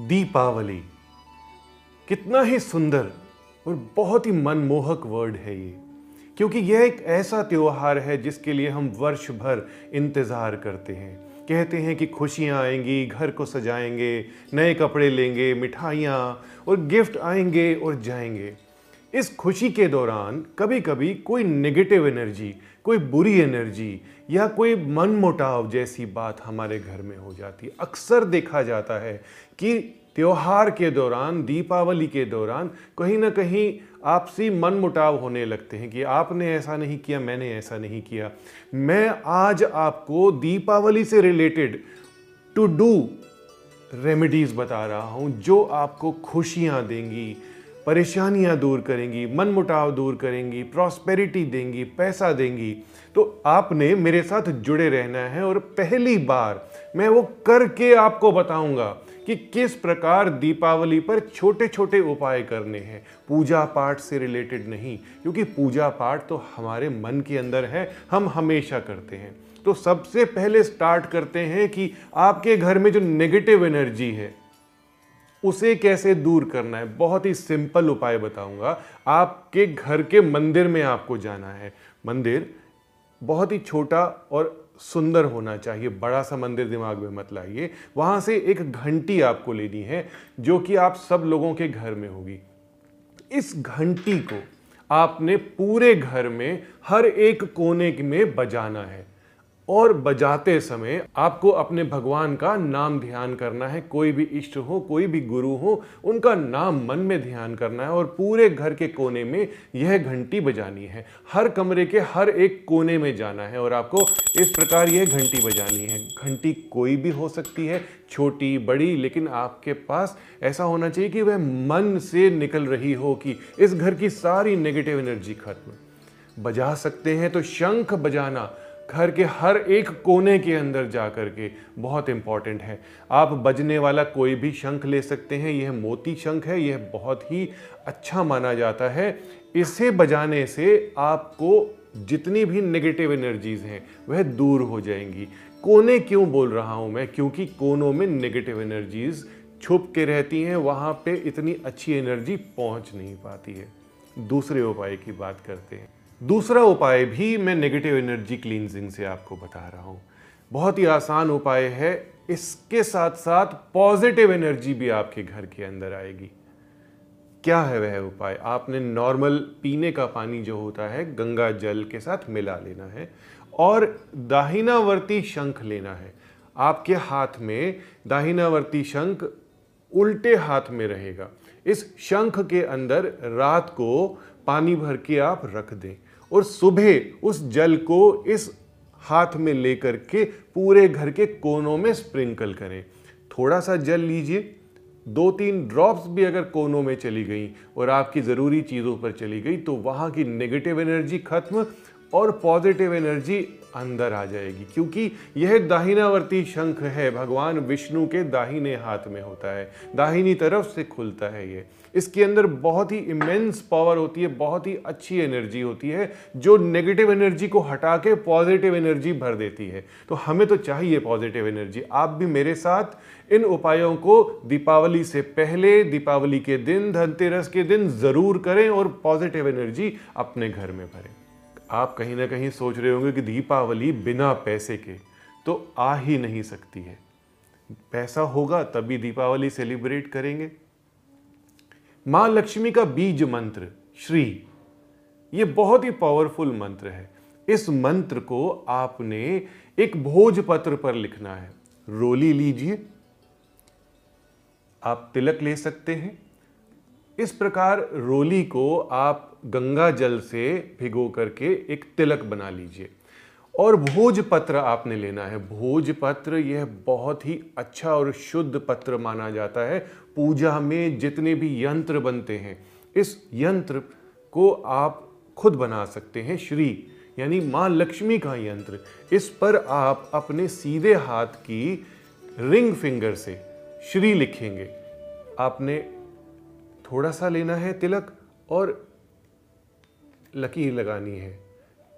दीपावली। कितना ही सुंदर और बहुत ही मनमोहक वर्ड है ये। क्योंकि यह एक ऐसा त्यौहार है जिसके लिए हम वर्ष भर इंतज़ार करते हैं। कहते हैं कि खुशियाँ आएँगी, घर को सजाएँगे, नए कपड़े लेंगे, मिठाइयाँ और गिफ्ट आएँगे और जाएँगे। इस खुशी के दौरान कभी कभी कोई नेगेटिव एनर्जी कोई बुरी एनर्जी या कोई मन मुटाव जैसी बात हमारे घर में हो जाती। अक्सर देखा जाता है कि त्योहार के दौरान, दीपावली के दौरान कहीं ना कहीं आपसी मन मुटाव होने लगते हैं कि आपने ऐसा नहीं किया, मैंने ऐसा नहीं किया। मैं आज आपको दीपावली से रिलेटेड टू डू रेमेडीज बता रहा हूँ जो आपको खुशियाँ देंगी। परेशानियाँ दूर करेंगी मन मुटाव दूर करेंगी प्रॉस्पेरिटी देंगी, पैसा देंगी। तो आपने मेरे साथ जुड़े रहना है और पहली बार मैं वो करके आपको बताऊँगा कि किस प्रकार दीपावली पर छोटे छोटे उपाय करने हैं। पूजा पाठ से रिलेटेड नहीं, क्योंकि पूजा पाठ तो हमारे मन के अंदर है, हम हमेशा करते हैं। तो सबसे पहले स्टार्ट करते हैं कि आपके घर में जो नेगेटिव एनर्जी है उसे कैसे दूर करना है? बहुत ही सिंपल उपाय बताऊँगा। आपके घर के मंदिर में आपको जाना है। मंदिर बहुत ही छोटा और सुंदर होना चाहिए। बड़ा सा मंदिर दिमाग में मत लाइए। वहाँ से एक घंटी आपको लेनी है, जो कि आप सब लोगों के घर में होगी। इस घंटी को आपने पूरे घर में हर एक कोने में बजाना है। और बजाते समय आपको अपने भगवान का नाम ध्यान करना है। कोई भी इष्ट हो, कोई भी गुरु हो, उनका नाम मन में ध्यान करना है और पूरे घर के कोने में यह घंटी बजानी है। हर कमरे के हर एक कोने में जाना है और आपको इस प्रकार यह घंटी बजानी है। घंटी कोई भी हो सकती है, छोटी, बड़ी, लेकिन आपके पास ऐसा होना चाहिए कि वह मन से निकल रही हो कि इस घर की सारी नेगेटिव एनर्जी खत्म। बजा सकते हैं तो शंख बजाना घर के हर एक कोने के अंदर जा कर के बहुत इंपॉर्टेंट है। आप बजने वाला कोई भी शंख ले सकते हैं, यह मोती शंख है, यह बहुत ही अच्छा माना जाता है। इसे बजाने से आपको जितनी भी नेगेटिव एनर्जीज हैं, वह दूर हो जाएँगी। कोने क्यों बोल रहा हूँ मैं? क्योंकि कोनों में नेगेटिव एनर्जीज छुप के रहती हैं, वहाँ पे इतनी अच्छी एनर्जी पहुँच नहीं पाती है। दूसरे उपाय की बात करते हैं। दूसरा उपाय भी मैं नेगेटिव एनर्जी क्लींजिंग से आपको बता रहा हूँ। बहुत ही आसान उपाय है, इसके साथ साथ पॉजिटिव एनर्जी भी आपके घर के अंदर आएगी। क्या है वह उपाय? आपने नॉर्मल पीने का पानी जो होता है, गंगा जल के साथ मिला लेना है और दाहिनावर्ती शंख लेना है। आपके हाथ में दाहिनावर्ती शंख उल्टे हाथ में रहेगा। इस शंख के अंदर रात को पानी भर के आप रख दें। और सुबह उस जल को इस हाथ में लेकर के पूरे घर के कोनों में स्प्रिंकल करें। थोड़ा सा जल लीजिए। दो तीन ड्रॉप्स भी अगर कोनों में चली गई और आपकी ज़रूरी चीज़ों पर चली गई तो वहाँ की नेगेटिव एनर्जी खत्म और पॉजिटिव एनर्जी अंदर आ जाएगी, क्योंकि यह दाहिनावर्ती शंख है। भगवान विष्णु के दाहिने हाथ में होता है, दाहिनी तरफ़ से खुलता है ये। इसके अंदर बहुत ही इमेंस पावर होती है, बहुत ही अच्छी एनर्जी होती है, जो नेगेटिव एनर्जी को हटा के पॉजिटिव एनर्जी भर देती है। तो हमें तो चाहिए पॉजिटिव एनर्जी आप भी मेरे साथ इन उपायों को दीपावली से पहले, दीपावली के दिन, धनतेरस के दिन ज़रूर करें और पॉजिटिव एनर्जी अपने घर में भरें। आप कहीं ना कहीं सोच रहे होंगे कि दीपावली बिना पैसे के तो आ ही नहीं सकती है। पैसा होगा तभी दीपावली सेलिब्रेट करेंगे। माँ लक्ष्मी का बीज मंत्र, श्री, ये बहुत ही पावरफुल मंत्र है। इस मंत्र को आपने एक भोजपत्र पर लिखना है। रोली लीजिए। आप तिलक ले सकते हैं। इस प्रकार रोली को आप गंगा जल से भिगो करके एक तिलक बना लीजिए। और भोजपत्र आपने लेना है। भोजपत्र यह बहुत ही अच्छा और शुद्ध पत्र माना जाता है। पूजा में जितने भी यंत्र बनते हैं, इस यंत्र को आप खुद बना सकते हैं। श्री, यानी माँ लक्ष्मी का यंत्र। इस पर आप अपने सीधे हाथ की रिंग फिंगर से श्री लिखेंगे। आपने थोड़ा सा लेना है तिलक और लकीर लगानी है।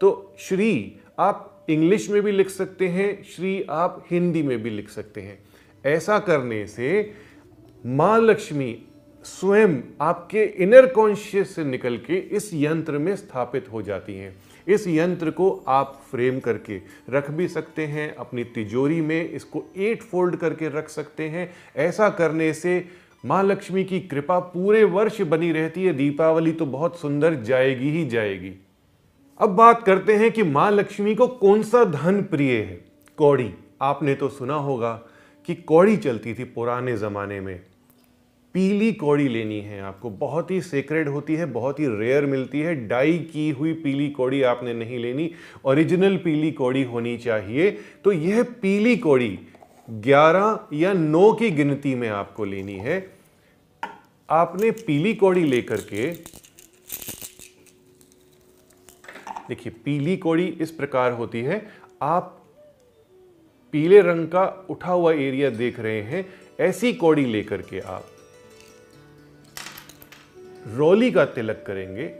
तो श्री आप इंग्लिश में भी लिख सकते हैं, श्री आप हिंदी में भी लिख सकते हैं। ऐसा करने से माँ लक्ष्मी स्वयं आपके इनर कॉन्शियस से निकल के इस यंत्र में स्थापित हो जाती हैं। इस यंत्र को आप फ्रेम करके रख भी सकते हैं, अपनी तिजोरी में इसको एट फोल्ड करके रख सकते हैं। ऐसा करने से माँ लक्ष्मी की कृपा पूरे वर्ष बनी रहती है। दीपावली तो बहुत सुंदर जाएगी ही जाएगी। अब बात करते हैं कि माँ लक्ष्मी को कौन सा धन प्रिय है? कौड़ी। आपने तो सुना होगा कि कौड़ी चलती थी पुराने ज़माने में। पीली कौड़ी लेनी है आपको। बहुत ही सेक्रेड होती है, बहुत ही रेयर मिलती है। डाई की हुई पीली कौड़ी आपने नहीं लेनी। ओरिजिनल पीली कौड़ी होनी चाहिए। तो यह पीली कौड़ी 11 या 9 की गिनती में आपको लेनी है। आपने पीली कौड़ी लेकर के, देखिए, पीली कौड़ी इस प्रकार होती है। आप पीले रंग का उठा हुआ एरिया देख रहे हैं, ऐसी कौड़ी लेकर के आप रोली का तिलक करेंगे,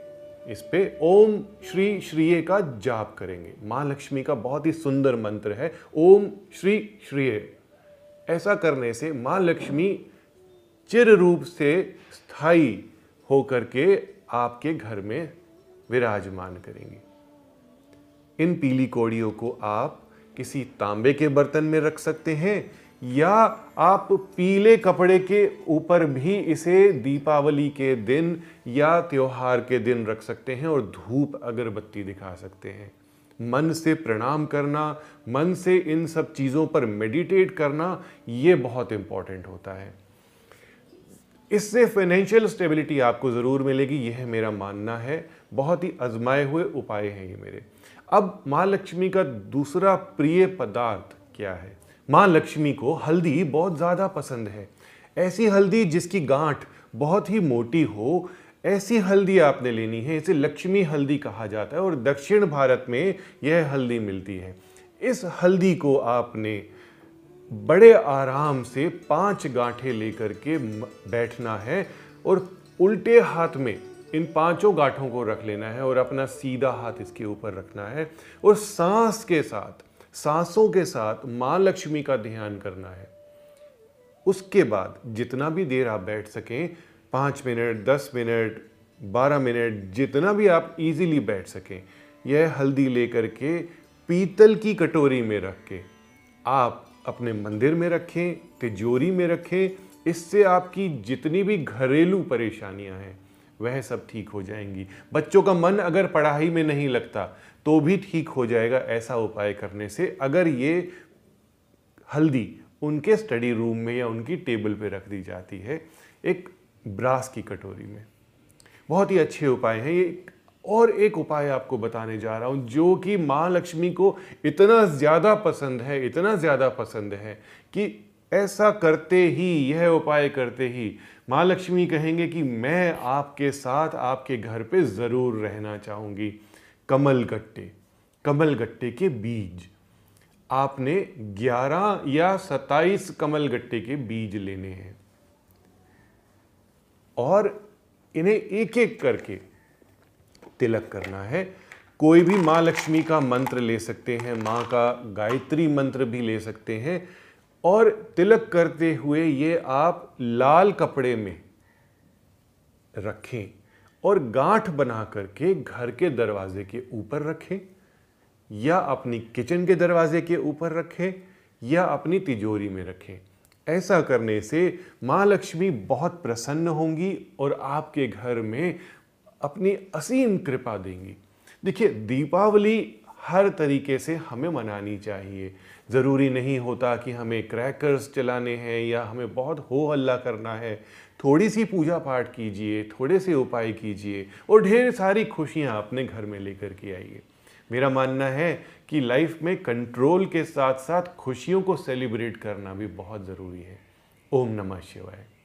इस पे ओम श्री श्रीय का जाप करेंगे। माँ लक्ष्मी का बहुत ही सुंदर मंत्र है, ओम श्री श्रीय। ऐसा करने से माँ लक्ष्मी चिर रूप से स्थायी होकर के आपके घर में विराजमान करेंगी। इन पीली कौड़ियों को आप किसी तांबे के बर्तन में रख सकते हैं या आप पीले कपड़े के ऊपर भी इसे दीपावली के दिन या त्योहार के दिन रख सकते हैं और धूप अगरबत्ती दिखा सकते हैं। मन से प्रणाम करना, मन से इन सब चीज़ों पर मेडिटेट करना, ये बहुत इंपॉर्टेंट होता है। इससे फाइनेंशियल स्टेबिलिटी आपको ज़रूर मिलेगी, यह मेरा मानना है। बहुत ही आजमाए हुए उपाय हैं ये मेरे। अब माँ लक्ष्मी का दूसरा प्रिय पदार्थ क्या है? माँ लक्ष्मी को हल्दी बहुत ज़्यादा पसंद है। ऐसी हल्दी जिसकी गांठ बहुत ही मोटी हो ऐसी हल्दी आपने लेनी है, इसे लक्ष्मी हल्दी कहा जाता है और दक्षिण भारत में यह हल्दी मिलती है। इस हल्दी को आपने बड़े आराम से पाँच गांठें लेकर के बैठना है और उल्टे हाथ में इन पाँचों गांठों को रख लेना है और अपना सीधा हाथ इसके ऊपर रखना है और सांस के साथ, सांसों के साथ माँ लक्ष्मी का ध्यान करना है। उसके बाद जितना भी देर आप बैठ सकें पाँच मिनट, दस मिनट, बारह मिनट, जितना भी आप इजीली बैठ सकें, यह हल्दी लेकर के पीतल की कटोरी में रख के आप अपने मंदिर में रखें, तिजोरी में रखें, इससे आपकी जितनी भी घरेलू परेशानियाँ हैं, वह सब ठीक हो जाएँगी। बच्चों का मन अगर पढ़ाई में नहीं लगता तो भी ठीक हो जाएगा ऐसा उपाय करने से, अगर ये हल्दी उनके स्टडी रूम में या उनकी टेबल पे रख दी जाती है, एक ब्रास की कटोरी में। बहुत ही अच्छे उपाय हैं। ये और एक उपाय आपको बताने जा रहा हूँ, जो कि माँ लक्ष्मी को इतना ज़्यादा पसंद है, इतना ज़्यादा पसंद है कि ऐसा करते ही, यह उपाय करते ही माँ लक्ष्मी कहेंगे कि मैं आपके साथ आपके घर पे ज़रूर रहना चाहूँगी। कमल गट्टे कमल गट्टे के बीज। आपने 11 या 27 कमल गट्टे के बीज लेने हैं। और इन्हें एक एक करके तिलक करना है। कोई भी माँ लक्ष्मी का मंत्र ले सकते हैं, माँ का गायत्री मंत्र भी ले सकते हैं और तिलक करते हुए ये आप लाल कपड़े में रखें और गांठ बना करके घर के दरवाजे के ऊपर रखें या अपनी किचन के दरवाजे के ऊपर रखें या अपनी तिजोरी में रखें। ऐसा करने से माँ लक्ष्मी बहुत प्रसन्न होंगी और आपके घर में अपनी असीम कृपा देंगी। देखिए, दीपावली हर तरीके से हमें मनानी चाहिए। ज़रूरी नहीं होता कि हमें क्रैकर्स चलाने हैं या हमें बहुत हो हल्ला करना है। थोड़ी सी पूजा पाठ कीजिए, थोड़े से उपाय कीजिए और ढेर सारी खुशियाँ अपने घर में लेकर के आइए। मेरा मानना है कि लाइफ में कंट्रोल के साथ साथ खुशियों को सेलिब्रेट करना भी बहुत ज़रूरी है। ओम नमः शिवाय।